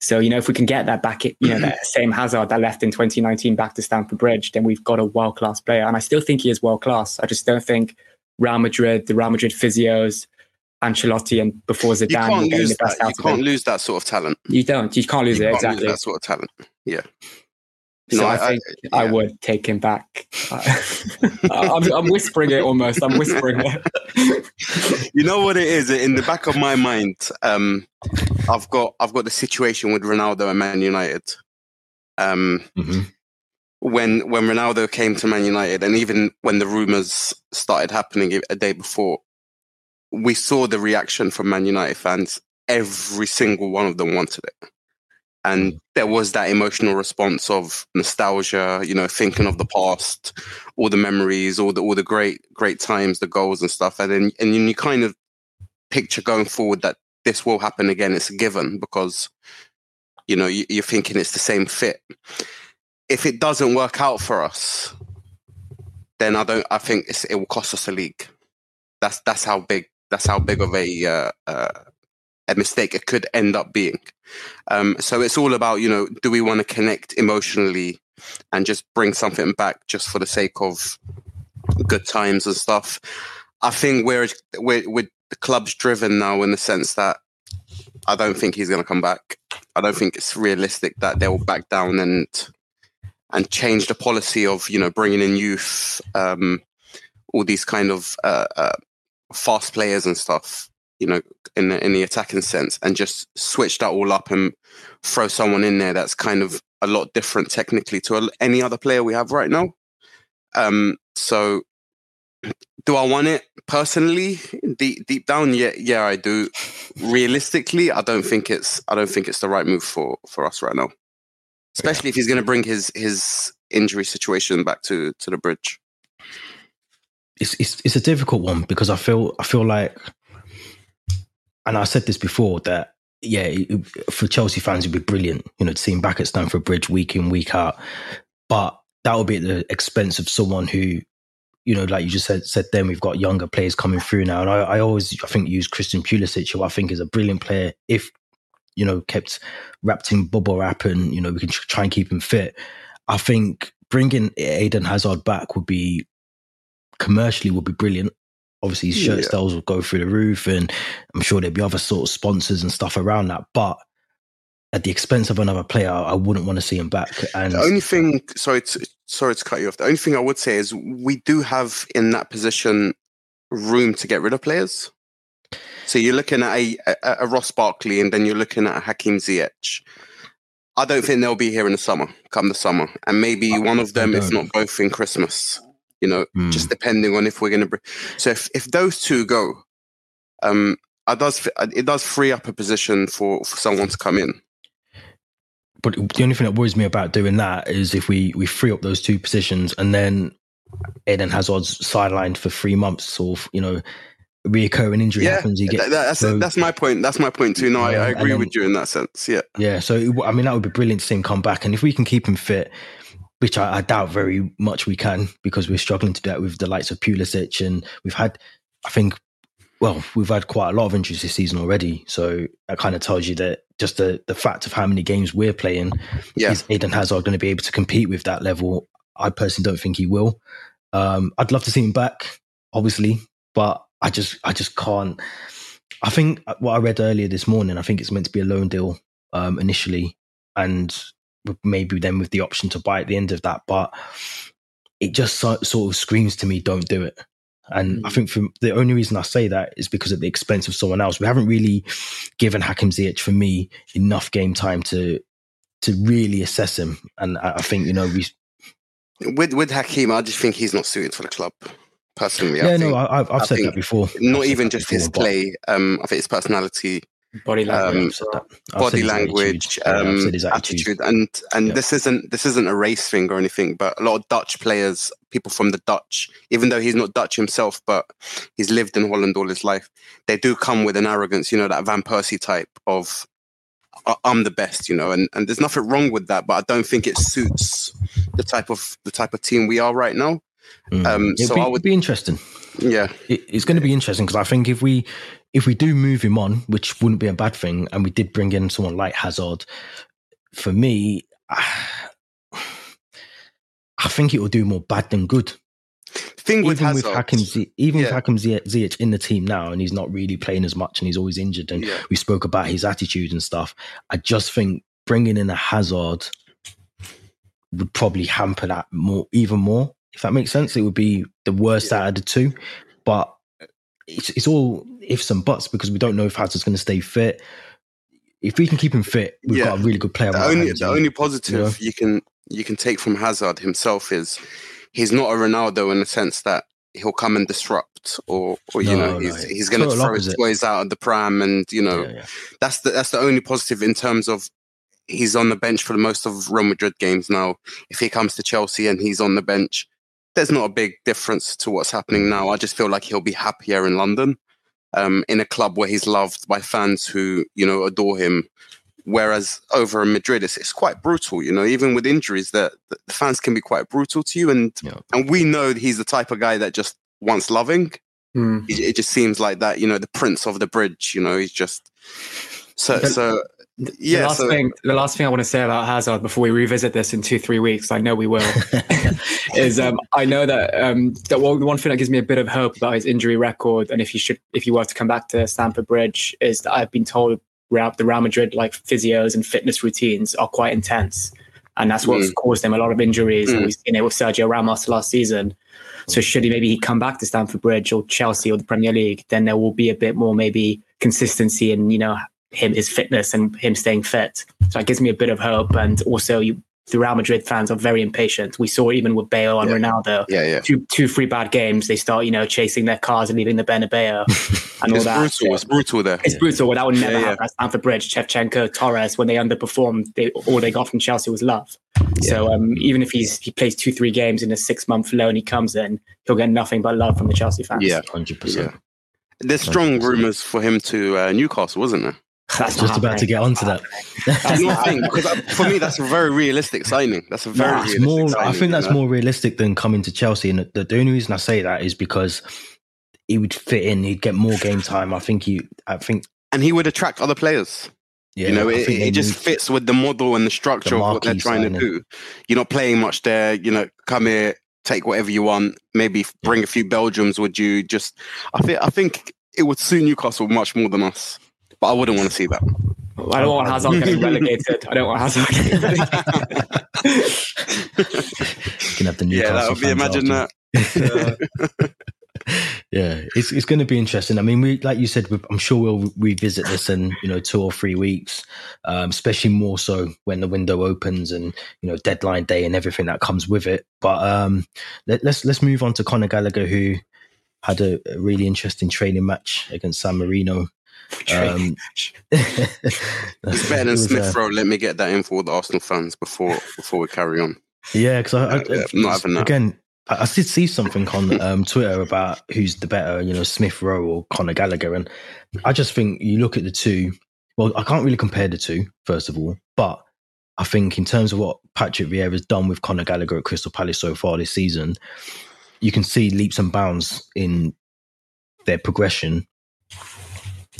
So you know, if we can get that back, you know, that same Hazard that left in 2019 back to Stamford Bridge, then we've got a world class player. And I still think he is world class. I just don't think Real Madrid, the Real Madrid physios, Ancelotti, and before Zidane, were can't lose the best that. You can't lose that sort of talent. You don't. You can't lose You it can't exactly. lose that sort of talent. Yeah. So No, I, I- think I, yeah. would take him back. I'm, I'm whispering it almost. I'm whispering it. you know what it is in the back of my mind um i've got i've got the situation with ronaldo and man united. Um Mm-hmm. when when ronaldo came to man united and even when the rumors started happening a day before we saw the reaction from man united fans. Every single one of them wanted it. And there was that emotional response of nostalgia you know thinking of the past all the memories all the all the great great times the goals and stuff. And then and then you kind of picture going forward that this will happen again it's a given because you know you, you're thinking it's the same fit if it doesn't work out for us then I don't. I think it will cost us a league. That's that's how big that's how big of a uh, uh, a mistake it could end up being. Um, so it's all about you know, do we want to connect emotionally and just bring something back just for the sake of good times and stuff? I think we're we're, we're the club's driven now in the sense that I don't think he's going to come back. I don't think it's realistic that they'll back down and and change the policy of you know bringing in youth, um, all these kind of uh, uh, fast players and stuff. You know, in the, in the attacking sense, and just switch that all up and throw someone in there that's kind of a lot different technically to any other player we have right now. Um, so do I want it personally? Deep deep down, yeah, yeah, I do. Realistically, I don't think it's I don't think it's the right move for for us right now. Especially yeah. if he's going to bring his his injury situation back to to the bridge. It's it's it's a difficult one because I feel I feel like, and I said this before that yeah, it, for Chelsea fans it'd be brilliant, you know, to see him back at Stamford Bridge week in week out, but that would be at the expense of someone who you know, like you just said, said then we've got younger players coming through now. And I, I always, I think, use Christian Pulisic, who I think is a brilliant player if, you know, kept wrapped in bubble wrap and, you know, we can try and keep him fit. I think bringing Eden Hazard back would be, commercially, would be brilliant. Obviously, his shirt yeah. styles will go through the roof, and I'm sure there'd be other sort of sponsors and stuff around that. But at the expense of another player, I wouldn't want to see him back. And the only thing, sorry, to, sorry to cut you off. The only thing I would say is we do have in that position room to get rid of players. So you're looking at a, a, a Ross Barkley, and then you're looking at a Hakim Ziyech. I don't think they'll be here in the summer, come the summer, and maybe one of them, if not both, in Christmas. You know, mm. just depending on if we're going to. Bring... So if if those two go, um, it does it does free up a position for for someone to come in but the only thing that worries me about doing that is if we we free up those two positions and then Eden Hazard's sidelined for three months or you know reoccurring injury yeah, happens. You get that's so, that's my point. That's my point too. No, yeah, I, I, agree then, with you in that sense. Yeah, yeah. So I mean, that would be brilliant to see him come back, and if we can keep him fit. Which I, I doubt very much we can because we're struggling to do that with the likes of Pulisic, and we've had, I think, well, we've had quite a lot of injuries this season already. So that kind of tells you that just the, the fact of how many games we're playing, yeah. is Eden Hazard going to be able to compete with that level? I personally don't think he will. Um, I'd love to see him back, obviously, but I just I just can't. I think what I read earlier this morning, I think it's meant to be a loan deal um, initially, and maybe then with the option to buy at the end of that. But it just so, sort of screams to me, don't do it. And mm. I think for the only reason I say that is because at the expense of someone else. We haven't really given Hakim Ziyech for me enough game time to to really assess him. And I, I think you know we with with Hakim, I just think he's not suited for the club. Personally, yeah, I no, I, have I've said that before. Not even just before, his play. Um, I think his personality body language, um, body language, um, attitude. attitude. and and yeah. this isn't this isn't a race thing or anything, but a lot of Dutch players, people from the Dutch, even though he's not Dutch himself, but he's lived in Holland all his life, they do come with an arrogance, you know, that Van Persie type of I'm the best, you know, and, and there's nothing wrong with that, but I don't think it suits the type of the type of team we are right now. Mm. Um, so be, I would be interesting. Yeah, it, it's going to be interesting because I think if we if we do move him on, which wouldn't be a bad thing, and we did bring in someone like Hazard, for me, I think it will do more bad than good. Thing with even Hazard, with Hakim, even yeah. with Hakim Ziyech in the team now, and he's not really playing as much, and he's always injured. And yeah. we spoke about his attitude and stuff. I just think bringing in a Hazard would probably hamper that more, even more. If that makes sense, it would be the worst yeah. out of the two. But it's, it's all ifs and buts because we don't know if Hazard's going to stay fit. If we can keep him fit, we've yeah. got a really good player. The only, the only positive you, know? you can you can take from Hazard himself is he's not a Ronaldo in the sense that he'll come and disrupt or or you no, know he's no. he's going to throw his toys out of the pram and you know yeah, yeah. that's the that's the only positive in terms of he's on the bench for the most of Real Madrid games now. If he comes to Chelsea and he's on the bench, there's not a big difference to what's happening now. I just feel like he'll be happier in London, um, in a club where he's loved by fans who you know adore him, Whereas over in Madrid, it's, it's quite brutal. You know, even with injuries, that the fans can be quite brutal to you, and Yeah. and we know he's the type of guy that just wants loving. Mm. It, it just seems like that. You know, the prince of the bridge. You know, he's just so The- so. The last so- thing, the last thing I want to say about Hazard before we revisit this in two, three weeks, I know we will, is um, I know that um, that one, one thing that gives me a bit of hope about his injury record, and if he should, if he were to come back to Stamford Bridge, is that I've been told the Real Madrid like physios and fitness routines are quite intense, and that's what's Mm. caused him a lot of injuries. And Mm. we've seen it with Sergio Ramos last season. So should he maybe he come back to Stamford Bridge or Chelsea or the Premier League, then there will be a bit more maybe consistency and you know him his fitness and him staying fit. So it gives me a bit of hope. And also, you, the Real Madrid fans are very impatient. We saw even with Bale and Yeah. Ronaldo. Yeah, yeah. Two two three bad games, they start you know chasing their cars and leaving the Bernabeu and all that. It's that. brutal. It's brutal there. It's brutal. Well, that would never Yeah, yeah. happen at Stamford Bridge. Shevchenko, Torres, when they underperformed, they, all they got from Chelsea was love. So um, even if he's he plays two, three games in a six month loan, he comes in, he'll get nothing but love from the Chelsea fans. Yeah. Hundred percent. There's strong rumors for him to uh, Newcastle, wasn't there? That's Just about to get onto that. Do you not think? Because uh, for me, that's a very realistic signing. That's a very Nah, it's realistic more. I signing, think you that's know? more realistic than coming to Chelsea. And the, the only reason I say that is because he would fit in. He'd get more game time. I think he. I think. And he would attract other players. Yeah, you know, I it, it just fits with the model and the structure The of what they're marquee trying to do. You're not playing much there. You know, come here, take whatever you want. Maybe bring a few Belgiums. Would you just? I think. I think it would suit Newcastle much more than us. But I wouldn't want to see that. I don't want Hazard getting relegated. I don't want Hazard getting relegated. You can have the Newcastle. yeah, that would be. Imagine after. that. Yeah, it's it's going to be interesting. I mean, we like you said, we- I'm sure we'll revisit this in you know two or three weeks, um, especially more so when the window opens and you know deadline day and everything that comes with it. But um, let, let's let's move on to Conor Gallagher, who had a, a really interesting training match against San Marino. Um, It's better than Smith Rowe. Let me get that in for all the Arsenal fans before before we carry on. Yeah, because I, I, Yeah, yeah, not having that. again, I, I did see something on um, Twitter about who's the better, you know, Smith Rowe or Conor Gallagher, and I just think you look at the two. Well, I can't really compare the two, first of all, but I think in terms of what Patrick Vieira's done with Conor Gallagher at Crystal Palace so far this season, you can see leaps and bounds in their progression.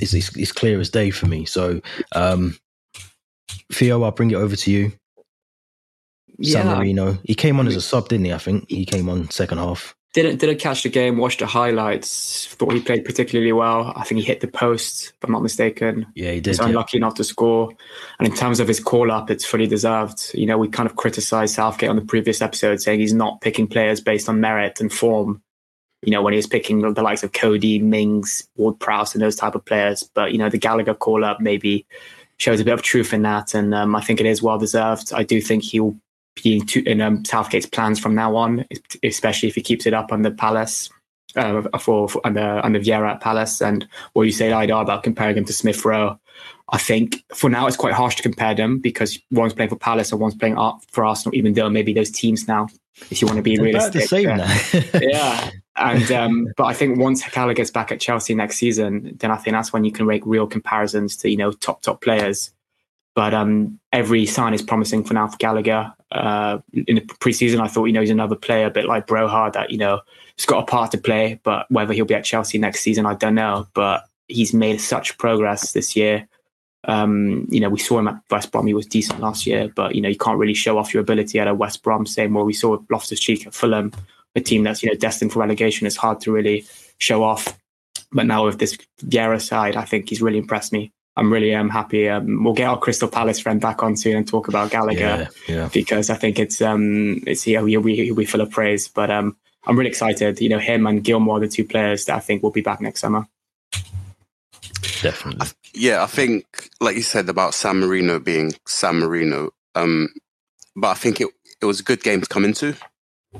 It's, it's, it's clear as day for me. So, um, Theo, I'll bring it over to you. San Yeah. Marino. He came on as a sub, didn't he? I think he came on second half. Didn't didn't catch the game. Watched the highlights. Thought he played particularly well. I think he hit the post, if I'm not mistaken. Yeah, he did. He's yeah. unlucky not to score. And in terms of his call up, it's fully deserved. You know, we kind of criticized Southgate on the previous episode, saying he's not picking players based on merit and form. You know, when he was picking the likes of Coady, Mings, Ward Prowse, and those type of players. But you know, the Gallagher call up maybe shows a bit of truth in that, and um, I think it is well deserved. I do think he'll be in, to, in um, Southgate's plans from now on, especially if he keeps it up under Palace. Uh, for, for under under Vieira at Palace, and what you say, Haydar, about comparing him to Smith Rowe, I think for now it's quite harsh to compare them because one's playing for Palace and one's playing for Arsenal, even though maybe those teams now, if you want to be They're about realistic. the same uh, now. yeah. And um, but I think once Gallagher gets back at Chelsea next season, then I think that's when you can make real comparisons to you know top top players. But um, every sign is promising for now for Gallagher. Uh, in the preseason, I thought you know he's another player, a bit like Brohard, that you know he's got a part to play. But whether he'll be at Chelsea next season, I don't know. But he's made such progress this year. Um, you know, we saw him at West Brom. He was decent last year, but you know, you can't really show off your ability at a West Brom. Same what we saw Loftus Cheek at Fulham, a team that's you know destined for relegation. It's hard to really show off. But now with this Vieira side, I think he's really impressed me. I'm really um, happy. Um, we'll get our Crystal Palace friend back on soon and talk about Gallagher yeah, yeah. because I think it's um it's he'll, he'll, be, full of praise. But um, I'm really excited. You know, him and Gilmour, are the two players that I think will be back next summer. Definitely. Yeah, I think, like you said about San Marino being San Marino, um, but I think it it was a good game to come into,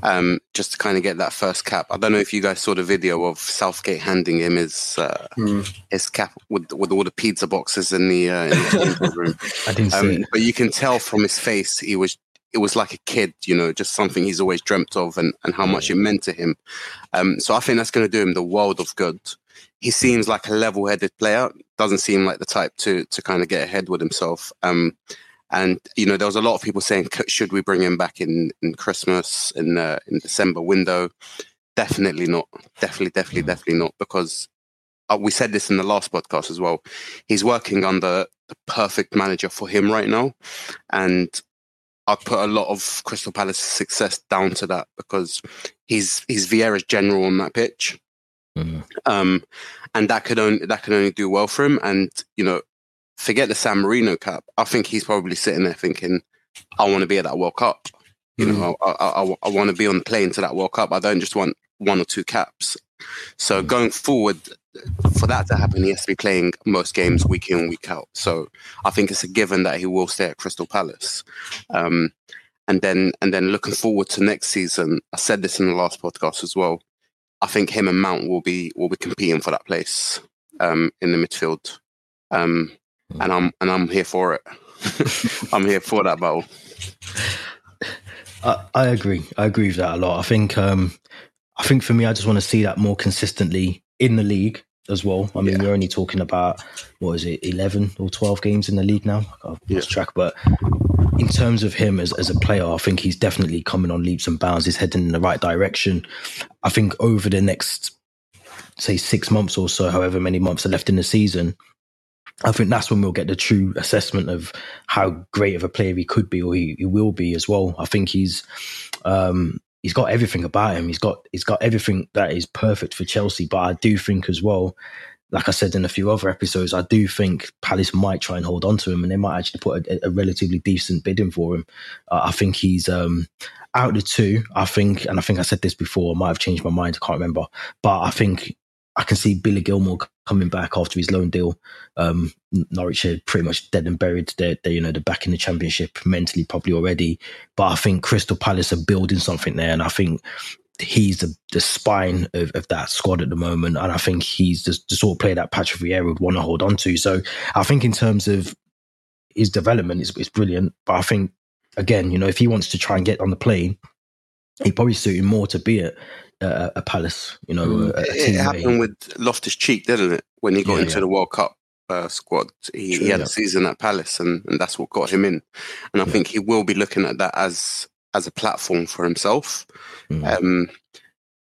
um, just to kind of get that first cap. I don't know if you guys saw the video of Southgate handing him his uh, his cap with with all the pizza boxes in the, uh, in the room. I didn't see Um, it. but you can tell from his face he was it was like a kid, you know, just something he's always dreamt of and, and how much it meant to him. Um, so I think that's going to do him the world of good. he seems like a level-headed player. Doesn't seem like the type to to kind of get ahead with himself. Um, and you know, there was a lot of people saying, should we bring him back in in Christmas in uh, in December window? Definitely not. Definitely, definitely, mm. definitely not. Because uh, we said this in the last podcast as well. He's working under the perfect manager for him right now, and I put a lot of Crystal Palace's success down to that because he's he's Vieira's general on that pitch. Mm-hmm. Um, and that could only that could only do well for him. And you know, forget the San Marino cap. I think he's probably sitting there thinking, "I want to be at that World Cup. You mm-hmm. know, I, I, I, I want to be on the plane to that World Cup. I don't just want one or two caps." So mm-hmm. going forward, for that to happen, he has to be playing most games week in, week out. So I think it's a given that he will stay at Crystal Palace. Um, and then and then looking forward to next season, I said this in the last podcast as well. I think him and Mount will be will be competing for that place um, in the midfield, um, and I'm and I'm here for it. I'm here for that battle. I, I, agree. I agree with that a lot. I think um, I think for me, I just want to see that more consistently in the league as well. I mean, yeah. we're only talking about what is it, eleven or twelve games in the league now. I've lost yeah. track, but in terms of him as, as a player, I think he's definitely coming on leaps and bounds. He's heading in the right direction. I think over the next, say, six months or so, however many months are left in the season, I think that's when we'll get the true assessment of how great of a player he could be or he, he will be as well. I think he's um, he's got everything about him. He's got he's got everything that is perfect for Chelsea. But I do think as well, like I said in a few other episodes, I do think Palace might try and hold on to him, and they might actually put a, a relatively decent bid in for him. Uh, I think he's um, out of the two. I think, and I think I said this before. I might have changed my mind. I can't remember, but I think I can see Billy Gilmour coming back after his loan deal. Um, Norwich are pretty much dead and buried. They're, they're, you know, they're back in the championship mentally probably already. But I think Crystal Palace are building something there. And I think he's the, the spine of, of that squad at the moment. And I think he's the, the sort of player that Patrick Vieira would want to hold on to. So I think in terms of his development, it's, it's brilliant. But I think, again, you know, if he wants to try and get on the plane, he probably suited more to be at a, a Palace. You know, mm. a, a it happened with Loftus Cheek, didn't it? When he got yeah, into yeah. the World Cup uh, squad, he, True, he had yeah. a season at Palace, and, and that's what got him in. And I think he will be looking at that as as a platform for himself. Mm. Um,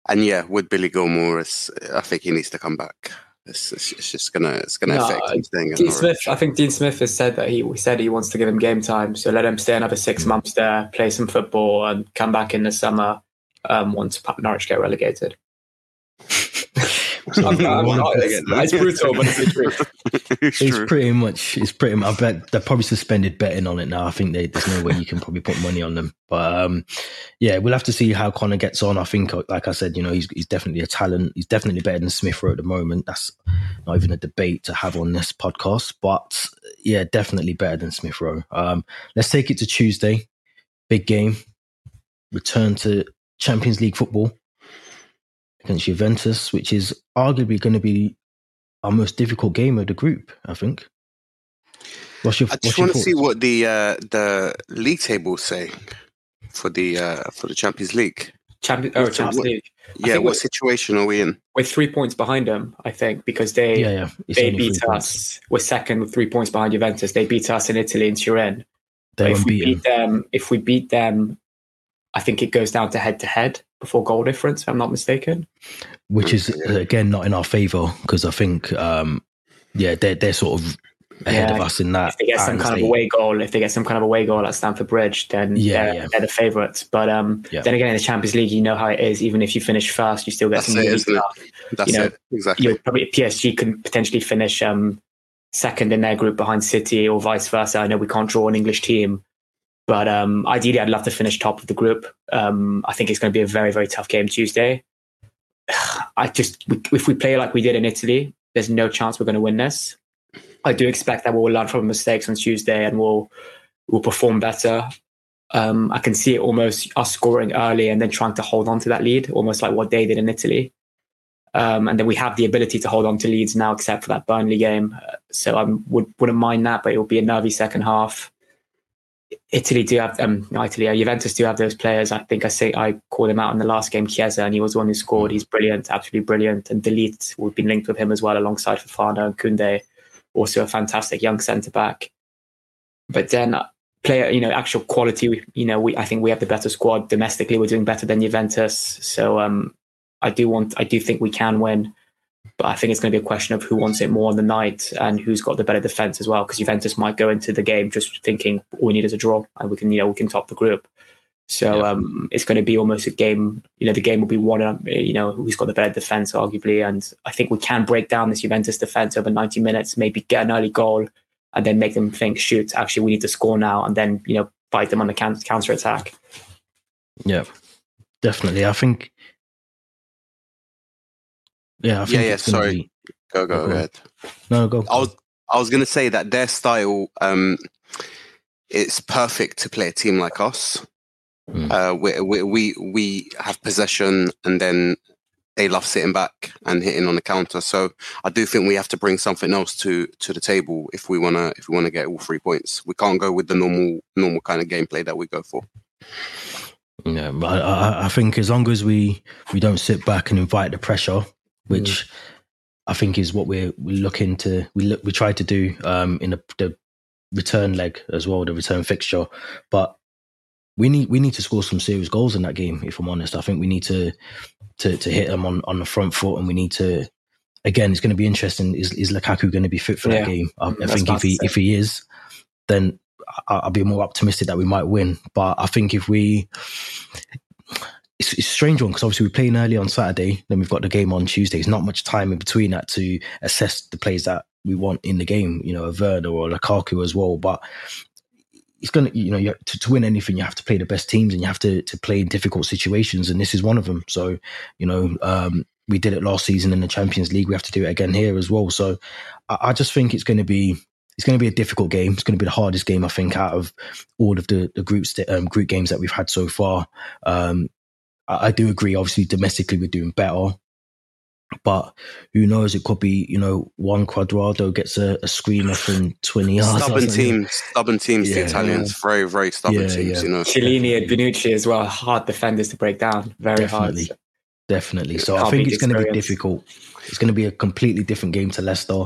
and yeah, with Billy Gilmour, I think he needs to come back. It's, it's, it's just gonna it's gonna no, affect him staying. Dean Smith, I think Dean Smith has said that he, he said he wants to give him game time, so let him stay another six months there, play some football, and come back in the summer um, once Norwich get relegated. I'm, I'm not, it's, it's, brutal, but it's the truth. it's, it's pretty much. It's pretty. Much, I bet they're probably suspended betting on it now. I think they, there's no way you can probably put money on them. But um, yeah, we'll have to see how Connor gets on. I think, like I said, you know, he's he's definitely a talent. He's definitely better than Smith Rowe at the moment. That's not even a debate to have on this podcast. But yeah, definitely better than Smith Rowe. Um, let's take it to Tuesday. Big game. Return to Champions League football against Juventus, which is arguably going to be our most difficult game of the group. I think. What's your, I just want to see what the uh, the league table say for the uh, for the Champions League. Champion, oh, Champions League. Yeah, what situation are we in? We're three points behind them, I think, because they yeah, yeah. they beat us. Points. We're second with three points behind Juventus. They beat us in Italy in Turin. If we beat them, if we beat them I think it goes down to head to head before goal difference, if I'm not mistaken. Which is again not in our favour because I think, um, yeah, they're they're sort of ahead yeah, of us in that. If they get some kind of away goal, if they get some kind of away goal at Stamford Bridge, then yeah, they're, yeah. they're the favourites. But um, yeah. then again, in the Champions League, you know how it is. Even if you finish first, you still get That's some. It, stuff. That's you know, it. Exactly. You probably PSG can potentially finish um, second in their group behind City, or vice versa. I know we can't draw an English team, but um, ideally, I'd love to finish top of the group. Um, I think it's going to be a very, very tough game Tuesday. I just, if we play like we did in Italy, there's no chance we're going to win this. I do expect that we'll learn from mistakes on Tuesday and we'll we'll perform better. Um, I can see it almost us scoring early and then trying to hold on to that lead, almost like what they did in Italy. Um, and then we have the ability to hold on to leads now, except for that Burnley game. So I would, wouldn't mind that, but it will be a nervy second half. Italy do have um Italy, uh, Juventus do have those players. I think I say I called him out in the last game, Chiesa, and he was the one who scored. He's brilliant, absolutely brilliant. And De Ligt, we've been linked with him as well, alongside Fofana and Kounde, also a fantastic young centre back. But then uh, player, you know, actual quality, you know, we I think we have the better squad domestically. We're doing better than Juventus, so um, I do want, I do think we can win. But I think it's going to be a question of who wants it more on the night and who's got the better defense as well. Because Juventus might go into the game just thinking all we need is a draw and we can, you know, we can top the group. So yeah. um, it's going to be almost a game. You know, the game will be won. You know, who's got the better defense, arguably, and I think we can break down this Juventus defense over 90 minutes. Maybe get an early goal, and then make them think, shoot, actually, we need to score now, and then you know, fight them on the counter attack. Yeah, definitely. I think yeah, yeah, yeah. Sorry, be... go, go, go ahead. No, go. I was, I was going to say that their style, um, it's perfect to play a team like us. Mm. Uh, we, we, we we have possession, and then they love sitting back and hitting on the counter. So I do think we have to bring something else to to the table if we wanna if we wanna get all three points. We can't go with the normal normal kind of gameplay that we go for. Yeah, but I, I think as long as we we don't sit back and invite the pressure, which mm. I think is what we're we're looking to we look we try to do um, in the, the return leg as well, the return fixture. But we need we need to score some serious goals in that game. If I'm honest, I think we need to to to hit them on on the front foot, and we need to. Again, it's going to be interesting. Is is Lukaku going to be fit for yeah. that game? I, I think if he if he is, then I'll be more optimistic that we might win. But I think if we it's, it's a strange one because obviously we're playing early on Saturday, then we've got the game on Tuesday. It's not much time in between that to assess the plays that we want in the game, you know, a Werner or a Lukaku as well. But it's going to, you know, you to, to win anything, you have to play the best teams and you have to, to play in difficult situations. And this is one of them. So, you know, um, we did it last season in the Champions League. We have to do it again here as well. So I, I just think it's going to be it's going to be a difficult game. It's going to be the hardest game I think out of all of the the group st- um, group games that we've had so far. Um, I, I do agree. Obviously, domestically we're doing better, but who knows? It could be you know Juan Cuadrado gets a, a screamer from twenty yards. Stubborn teams, stubborn teams. Yeah, the Italians, yeah. very very stubborn yeah, teams. You know, Chiellini and Bonucci as well. Hard defenders to break down. Very definitely, hard. Definitely. So I think it's going to be difficult. It's going to be a completely different game to Leicester.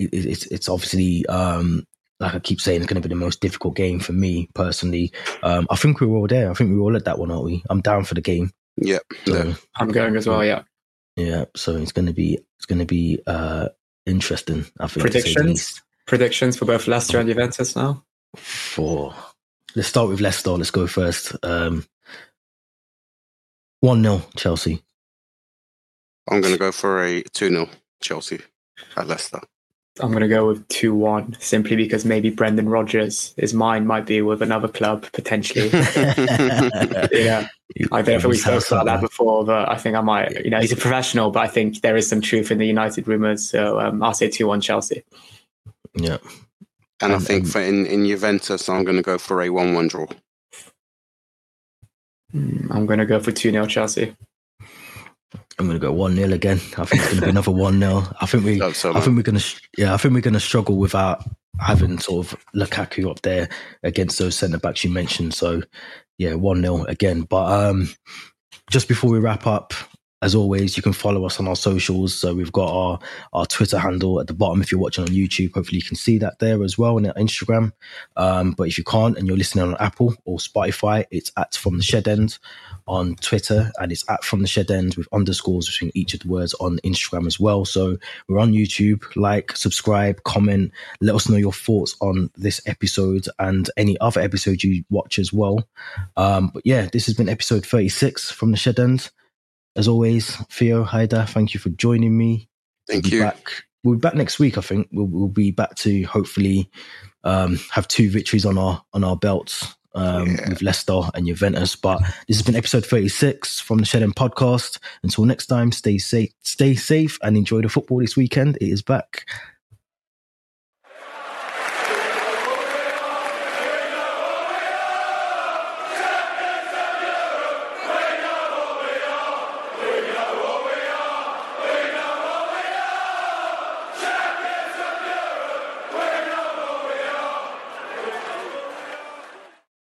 It, it's it's obviously um, like I keep saying, it's going to be the most difficult game for me personally. Um, I think we are all there. I think we are all at that one, aren't we? I'm down for the game. Yeah, so, I'm going as well. Yeah, yeah. So it's going to be it's going to be uh, interesting. I think predictions predictions for both Leicester and Juventus now. For let's start with Leicester. Let's go first. Um, one 0 Chelsea. I'm going to go for a two 0 Chelsea at Leicester. I'm going to go with 2 1 simply because maybe Brendan Rodgers, his mind might be with another club potentially. yeah. I don't know if we spoke about that before, but I think I might. You know, he's a professional, but I think there is some truth in the United rumours. So um, I'll say 2 1 Chelsea. Yeah. And I think um, for in, in Juventus, I'm going to go for a 1 1 draw. Hmm, I'm going to go for 2 0 Chelsea. I'm going to go one 0 again. I think it's going to be another one 0 I think we, so, I think we're going to, yeah, I think we're going to struggle without having sort of Lukaku up there against those centre backs you mentioned. So, yeah, one 0 again. But um, just before we wrap up, as always, you can follow us on our socials. So we've got our, our Twitter handle at the bottom. If you're watching on YouTube, hopefully you can see that there as well, and our Instagram. Um, but if you can't and you're listening on Apple or Spotify, it's at From the Shed End on Twitter, and it's at From the Shed End with underscores between each of the words on Instagram as well. So we're on YouTube. Like, subscribe, comment, let us know your thoughts on this episode and any other episodes you watch as well. Um, but yeah, this has been episode 36 from the Shed End. As always, Theo, Haydar, thank you for joining me. Thank we'll you. Back, we'll be back next week. I think we'll, we'll be back to hopefully um, have two victories on our on our belts um, yeah. with Leicester and Juventus. But this has been episode 36 from the Shed End podcast. Until next time, stay safe, stay safe, and enjoy the football this weekend. It is back.